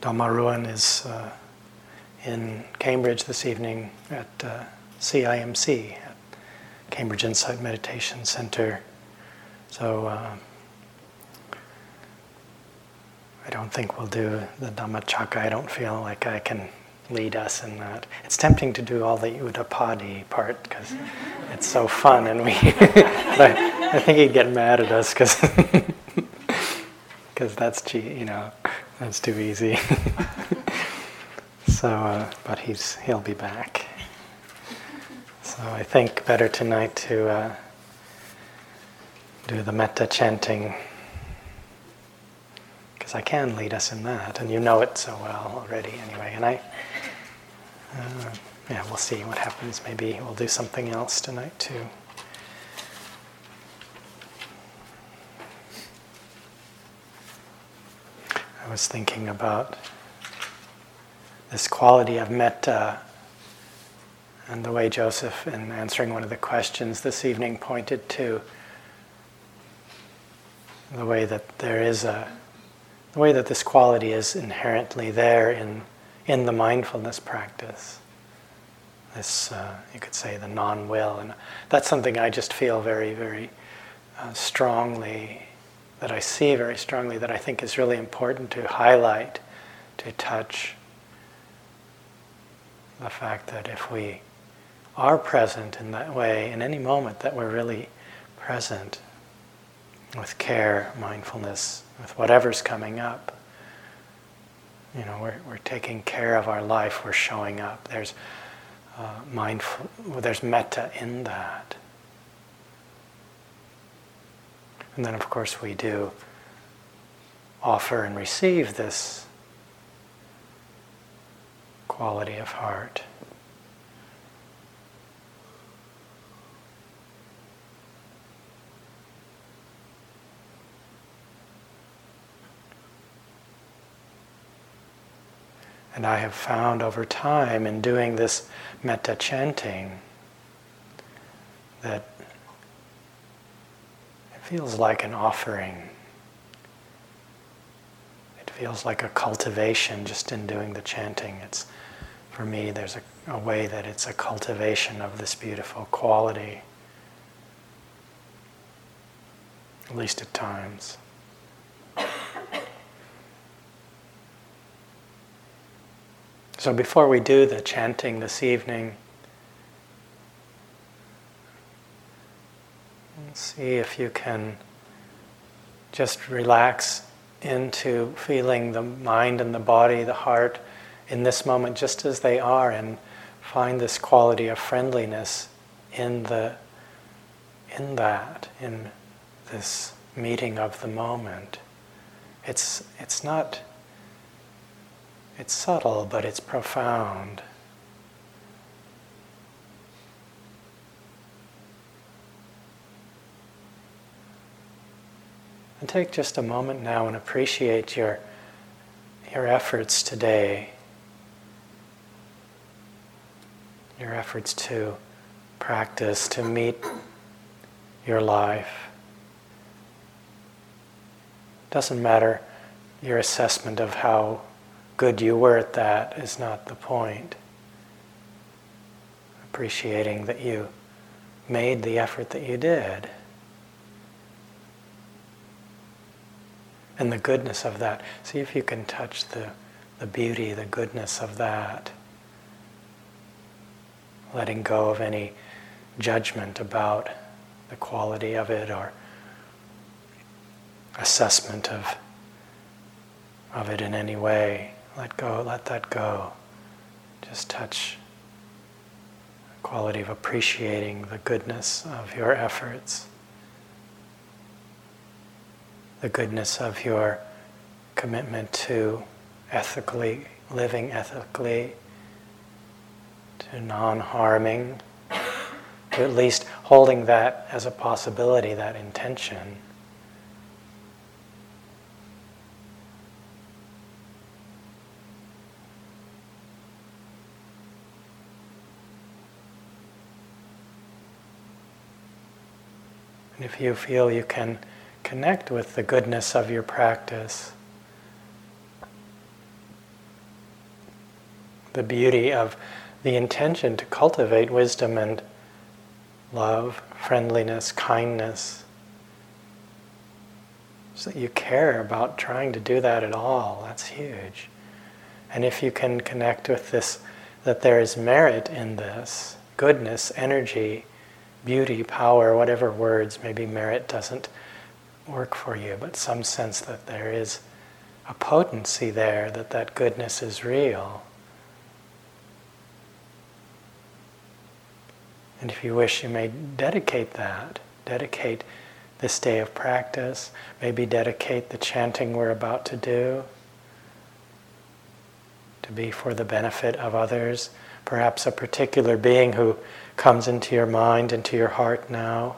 Dhamma is uh, in Cambridge this evening at uh, CIMC, at Cambridge Insight Meditation Center. So uh, I don't think we'll do the Dhammacakka. I don't feel like I can lead us in that. It's tempting to do all the Uddapadi part because it's so fun, and we. I, I think he'd get mad at us because because that's cheap, you know that's too easy. so, uh, but he's he'll be back. So I think better tonight to uh, do the metta chanting because I can lead us in that, and you know it so well already anyway. And I, uh, yeah, we'll see what happens. Maybe we'll do something else tonight too. I was thinking about this quality of metta and the way Joseph, in answering one of the questions this evening, pointed to the way that there is a the way that this quality is inherently there in in the mindfulness practice. This, uh, you could say, the non-will, and that's something I just feel very, very uh, strongly that I see very strongly that I think is really important to highlight, to touch the fact that if we are present in that way, in any moment that we're really present with care, mindfulness, with whatever's coming up, you know, we're, we're taking care of our life, we're showing up. There's uh, mindful, there's metta in that. And then, of course, we do offer and receive this quality of heart. And I have found over time in doing this metta chanting that feels like an offering. It feels like a cultivation just in doing the chanting. It's for me there's a, a way that it's a cultivation of this beautiful quality. At least at times. So before we do the chanting this evening, See if you can just relax into feeling the mind and the body, the heart in this moment just as they are and find this quality of friendliness in the in that in this meeting of the moment. It's it's not it's subtle but it's profound And take just a moment now and appreciate your, your efforts today, your efforts to practice, to meet your life. Doesn't matter your assessment of how good you were at that is not the point. Appreciating that you made the effort that you did. And the goodness of that. See if you can touch the, the beauty, the goodness of that. Letting go of any judgment about the quality of it or assessment of, of it in any way. Let go, let that go. Just touch the quality of appreciating the goodness of your efforts the goodness of your commitment to ethically living ethically, to non harming, to at least holding that as a possibility, that intention. And if you feel you can connect with the goodness of your practice. the beauty of the intention to cultivate wisdom and love, friendliness, kindness. So that you care about trying to do that at all, that's huge. And if you can connect with this, that there is merit in this, goodness, energy, beauty, power, whatever words, maybe merit doesn't work for you, but some sense that there is a potency there, that that goodness is real. And if you wish, you may dedicate that, dedicate this day of practice, maybe dedicate the chanting we're about to do to be for the benefit of others, perhaps a particular being who comes into your mind, into your heart now.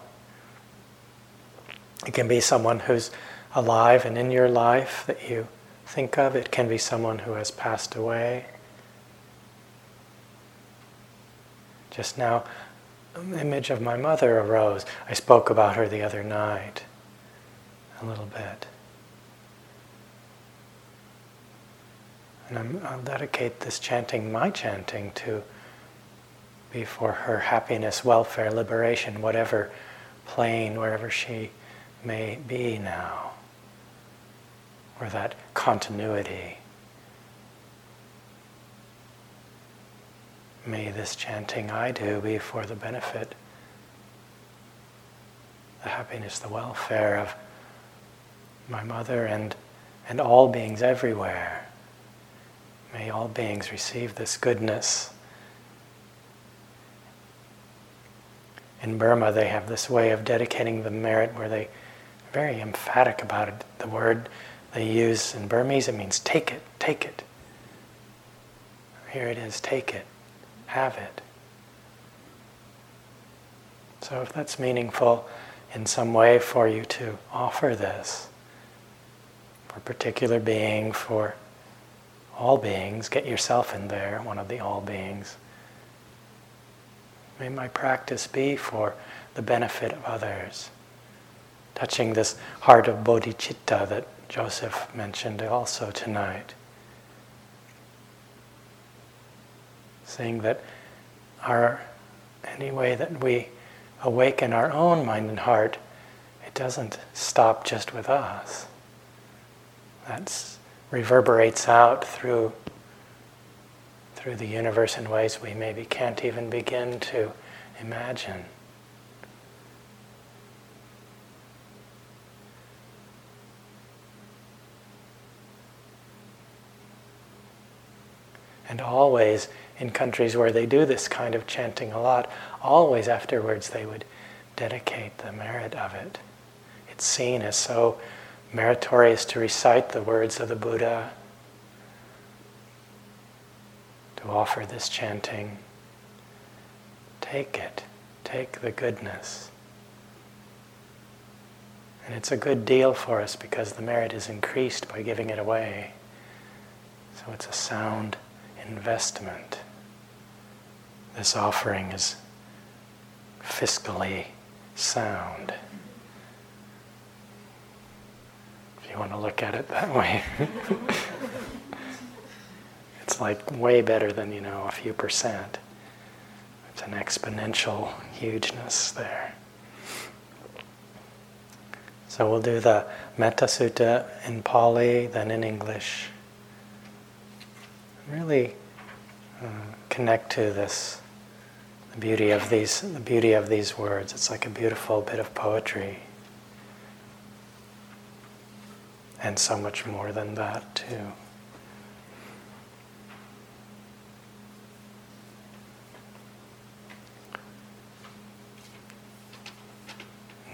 It can be someone who's alive and in your life that you think of, it can be someone who has passed away. Just now, an image of my mother arose. I spoke about her the other night a little bit. And i will dedicate this chanting, my chanting, to be for her happiness, welfare, liberation, whatever plane, wherever she may be now, or that continuity. May this chanting I do be for the benefit, the happiness, the welfare of my mother and, and all beings everywhere. May all beings receive this goodness. In Burma, they have this way of dedicating the merit where they very emphatic about it. The word they use in Burmese, it means take it, take it. Here it is, take it have it. So, if that's meaningful in some way for you to offer this, for a particular being, for all beings, get yourself in there, one of the all beings. May my practice be for the benefit of others. Touching this heart of bodhicitta that Joseph mentioned also tonight. saying that our any way that we awaken our own mind and heart, it doesn't stop just with us. That reverberates out through through the universe in ways we maybe can't even begin to imagine. And always in countries where they do this kind of chanting a lot, always afterwards they would dedicate the merit of it. It's seen as so meritorious to recite the words of the Buddha, to offer this chanting. Take it, take the goodness. And it's a good deal for us because the merit is increased by giving it away. So it's a sound investment this offering is fiscally sound. If you want to look at it that way. it's like way better than, you know, a few percent. It's an exponential hugeness there. So we'll do the Metta Sutta in Pali, then in English. Really Uh, connect to this the beauty of these, the beauty of these words. It's like a beautiful bit of poetry. And so much more than that, too.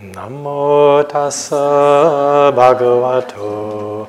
Namo tassa bhagavato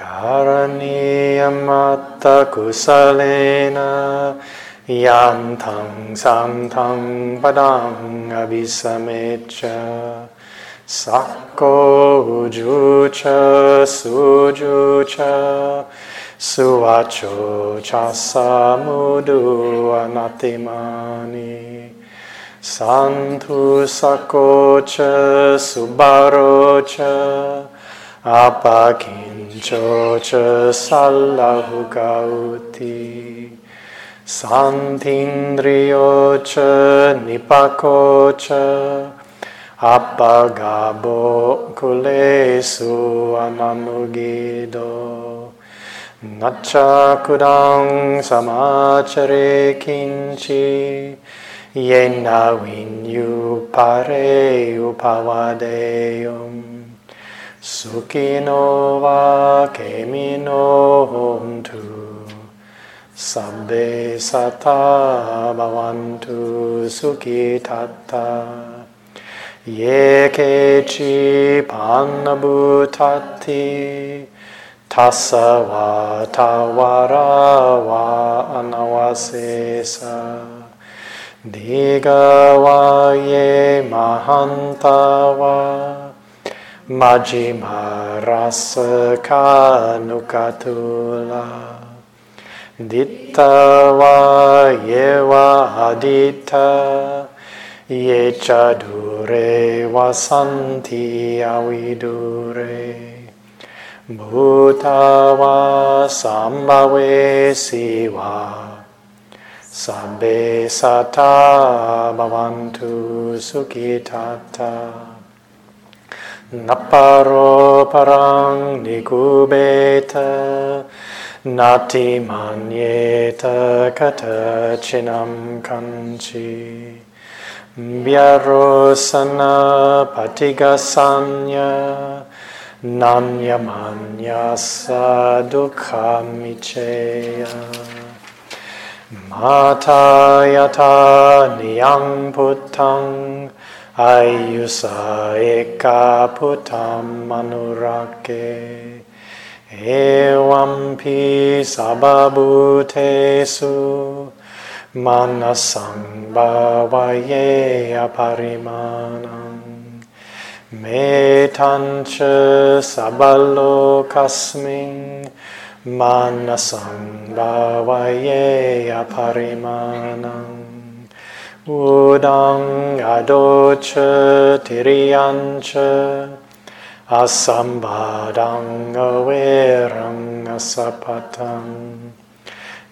Karaniyamatta kusalena Yantang samtang padang abhisamecha Sakko ujucha sujucha Suvacho chasamudu anatimani Santu sakocha subarocha Apakinchocha salahukauti Santindriyocha nipakocha Appagabo kulesu ananugido Nacha kudang samachare kinchi. Yena vinyu pare upavadeyum Sukino va kemino hontu Sabbe sata bhavantu sukhitata Ye keci panabhutati Tassa va tawara va anavasesa Diga va ye mahanta va Majjhima rasa kanukatula. Ditta va yeva adita. Ye chadure vasanti avidure. Bhuta va sambhave siva. Sabbe sata bhavantu sukhitata Naparo parang nikubeta nati manyeta katacinam kanci vyarosana patigasanya nanyamanyasa dukkamiceya Mata yata niyang putang Eka puttam manurake Evampi sababhutesu. Manasang bhavaye aparimanam. Metancha sabalokasmin. Manasang bhavaye aparimanam udang adocha tiriyancha asambadang averang asapatam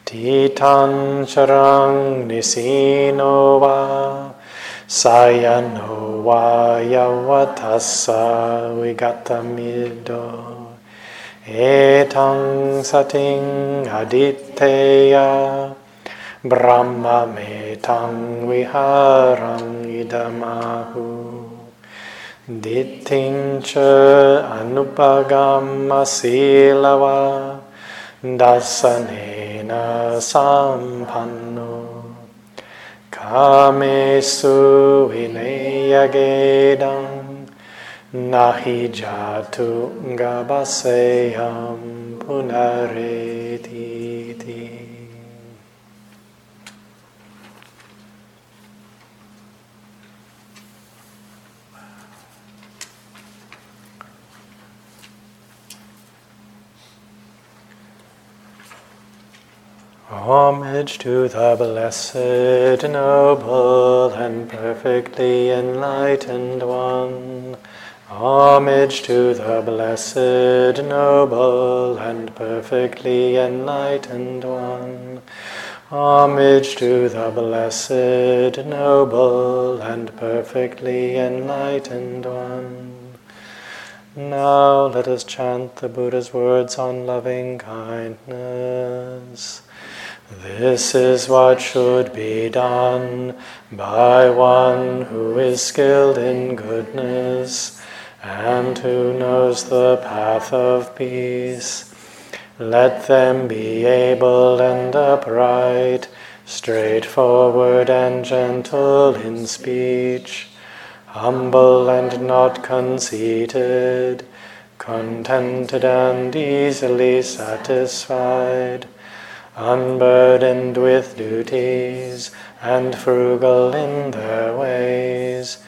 titan charang nisino va sayano va yavatassa vigatamido etang sating aditteya brahma metang viharang idamahu. Ditting cha anupagama silava dasanena sampanno kamesu vinayagedam nahi jatu gabaseyam punareti Homage to the blessed, noble, and perfectly enlightened one. Homage to the blessed, noble, and perfectly enlightened one. Homage to the blessed, noble, and perfectly enlightened one. Now let us chant the Buddha's words on loving kindness. This is what should be done by one who is skilled in goodness and who knows the path of peace. Let them be able and upright, straightforward and gentle in speech, humble and not conceited, contented and easily satisfied unburdened with duties and frugal in their ways,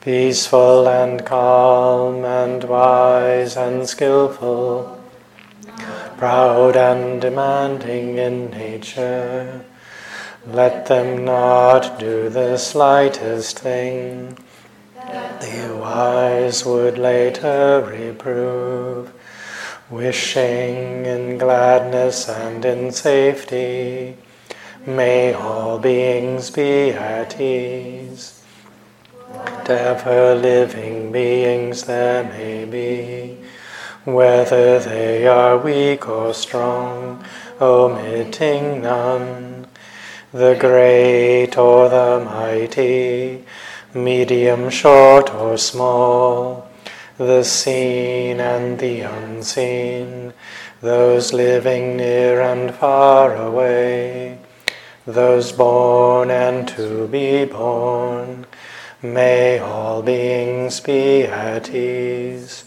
peaceful and calm and wise and skillful, proud and demanding in nature. Let them not do the slightest thing. The wise would later reprove wishing in gladness and in safety. May all beings be at ease. Whatever living beings there may be, whether they are weak or strong, omitting none, the great or the mighty, medium, short, or small the seen and the unseen, those living near and far away, those born and to be born. May all beings be at ease.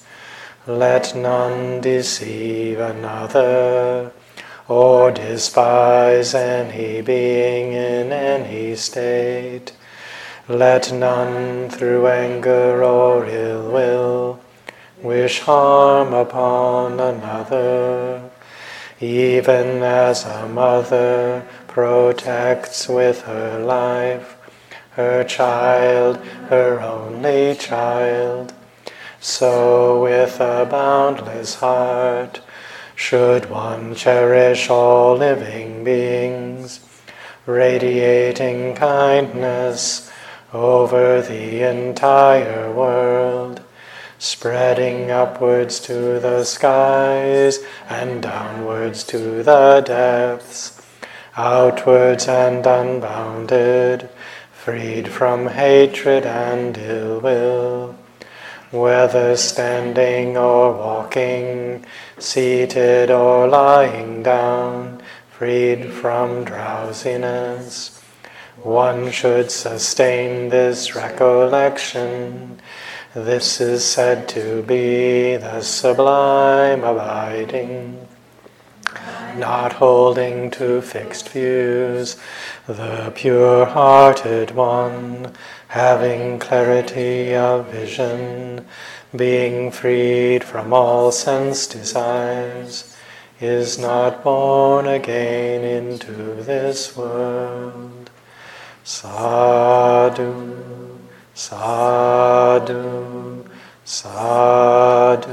Let none deceive another or despise any being in any state let none through anger or ill will wish harm upon another, even as a mother protects with her life her child, her only child. So, with a boundless heart, should one cherish all living beings, radiating kindness over the entire world, spreading upwards to the skies and downwards to the depths, outwards and unbounded, freed from hatred and ill will. Whether standing or walking, seated or lying down, freed from drowsiness one should sustain this recollection. This is said to be the sublime abiding, not holding to fixed views, the pure hearted one, having clarity of vision, being freed from all sense desires, is not born again into this world. Sadhu, sadhu, sadhu.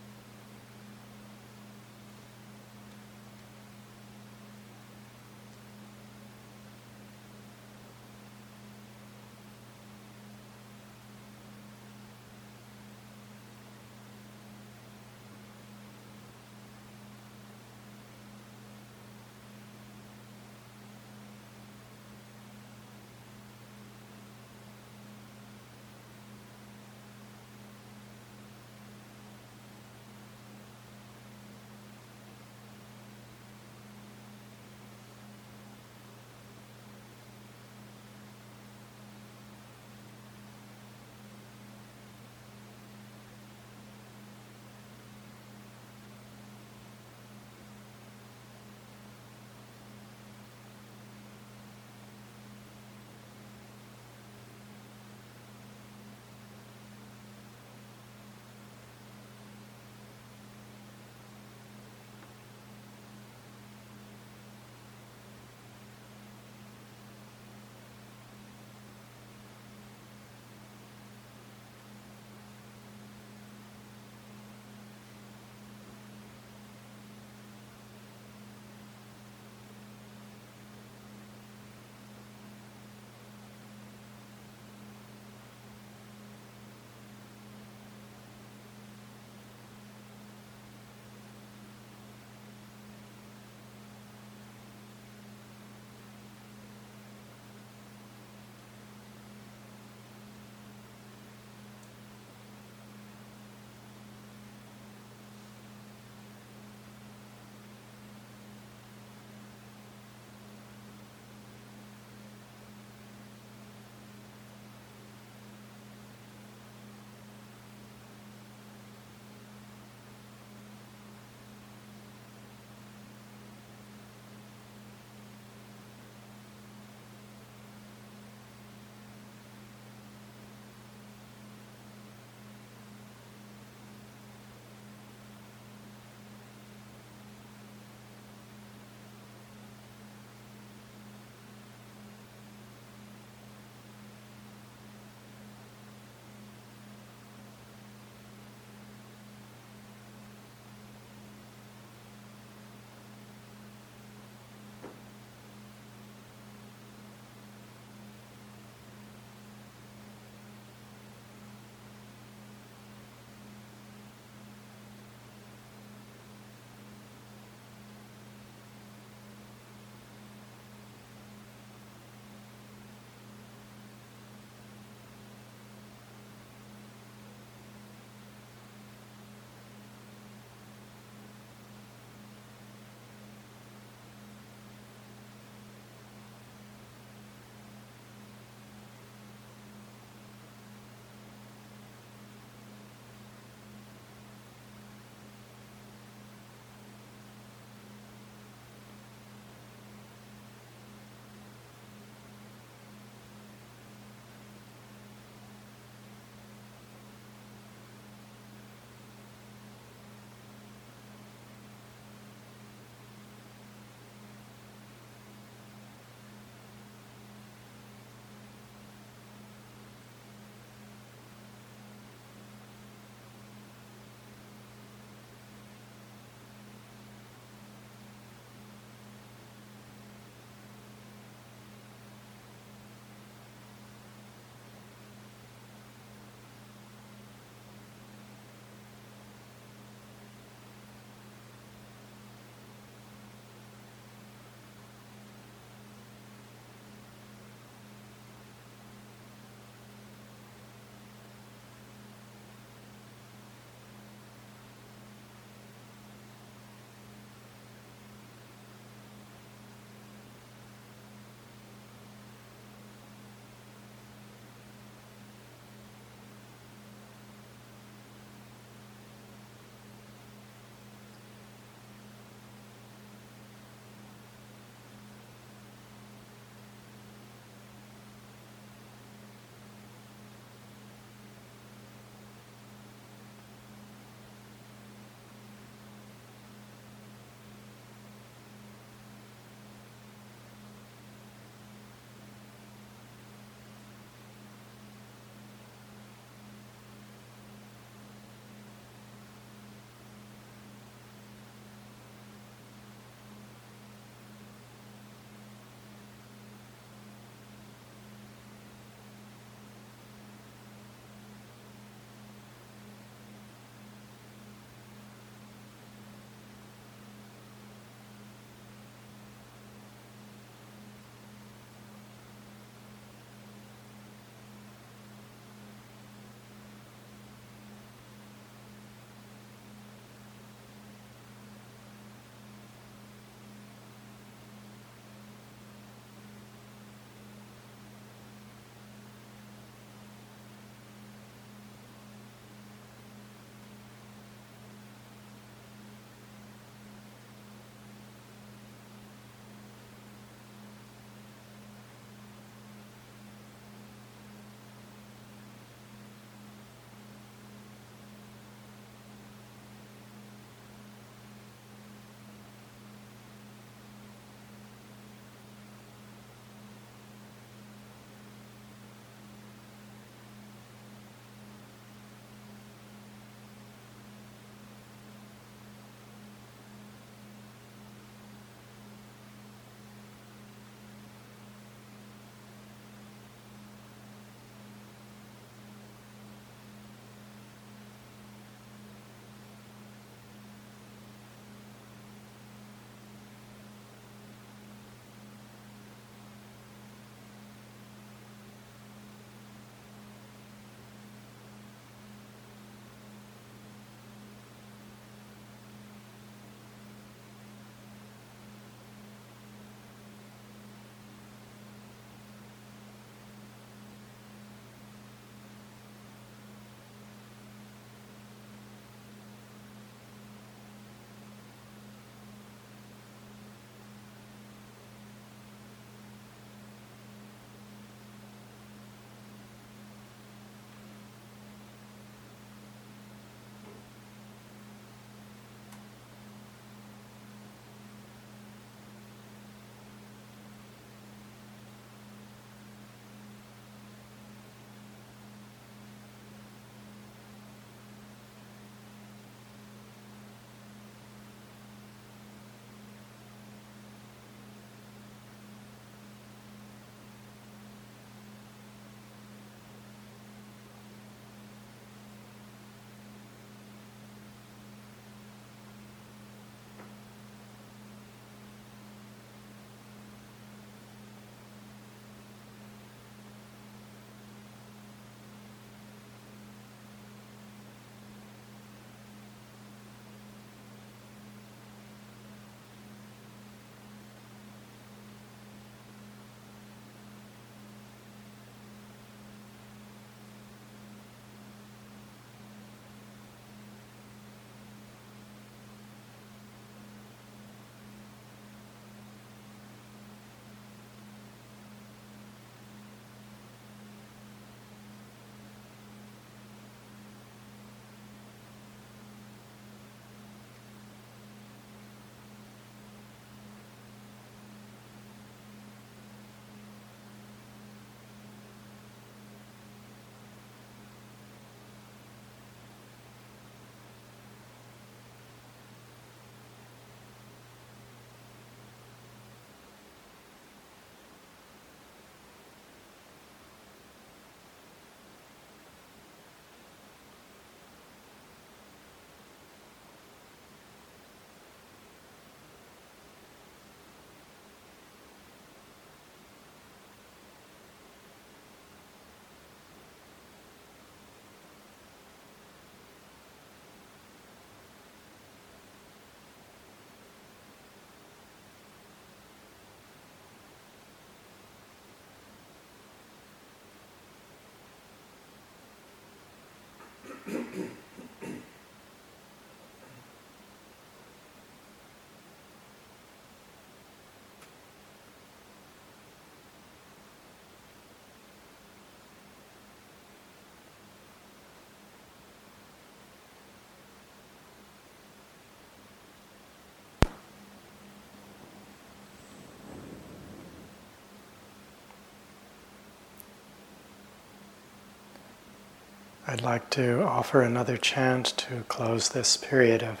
I'd like to offer another chant to close this period of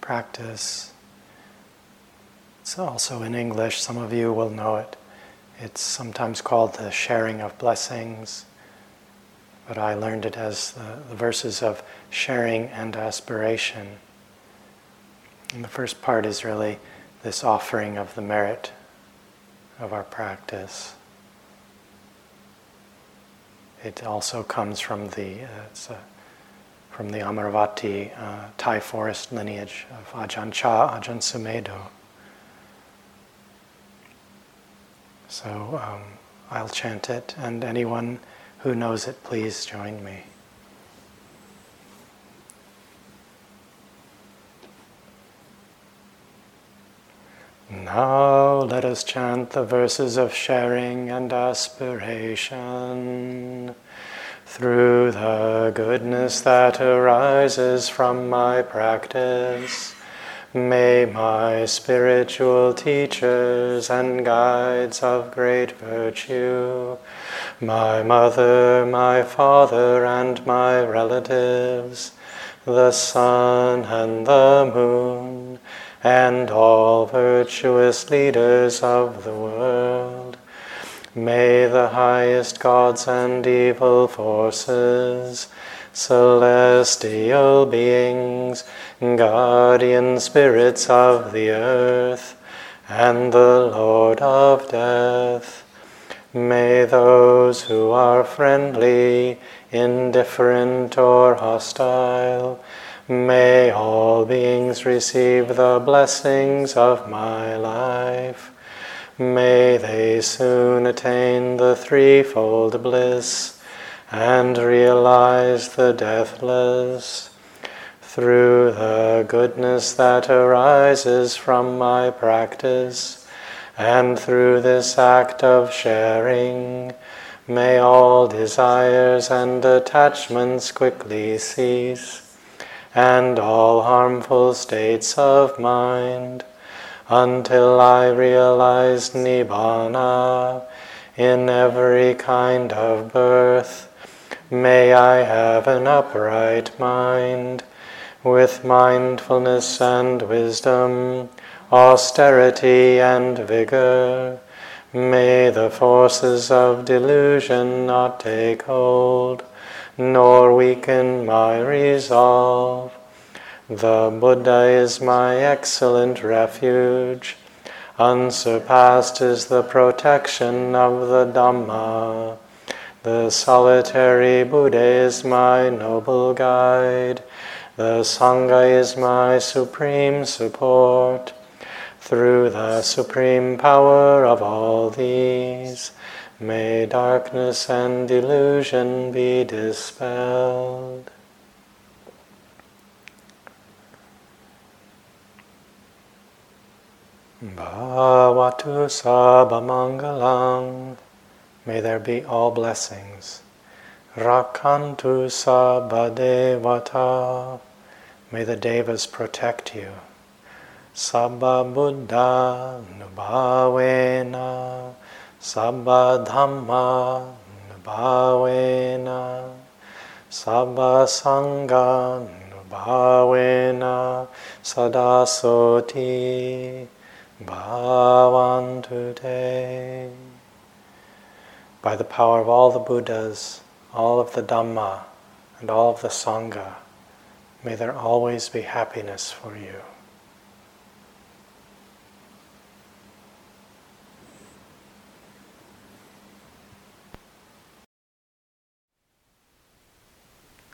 practice. It's also in English, some of you will know it. It's sometimes called the sharing of blessings, but I learned it as the, the verses of sharing and aspiration. And the first part is really this offering of the merit of our practice. It also comes from the uh, a, from the Amaravati uh, Thai forest lineage of Ajahn Chah, Ajahn Sumedho. So um, I'll chant it, and anyone who knows it, please join me. Now let us chant the verses of sharing and aspiration. Through the goodness that arises from my practice, may my spiritual teachers and guides of great virtue, my mother, my father, and my relatives, the sun and the moon, and all virtuous leaders of the world. May the highest gods and evil forces, celestial beings, guardian spirits of the earth, and the Lord of death, may those who are friendly, indifferent, or hostile, May all beings receive the blessings of my life. May they soon attain the threefold bliss and realize the deathless. Through the goodness that arises from my practice, and through this act of sharing, may all desires and attachments quickly cease and all harmful states of mind until I realize Nibbana in every kind of birth. May I have an upright mind with mindfulness and wisdom, austerity and vigor. May the forces of delusion not take hold nor weaken my resolve. The Buddha is my excellent refuge. Unsurpassed is the protection of the Dhamma. The solitary Buddha is my noble guide. The Sangha is my supreme support. Through the supreme power of all these, May darkness and delusion be dispelled. Bhavatu Sabbamangalang. May there be all blessings. Rakkhantu Sabbadevata. May the Devas protect you. Sabba Buddha Nubhavena. Sabba Dhamma Nubhavena Sabba Sangha Nubhavena Sadasoti By the power of all the Buddhas, all of the Dhamma, and all of the Sangha, may there always be happiness for you.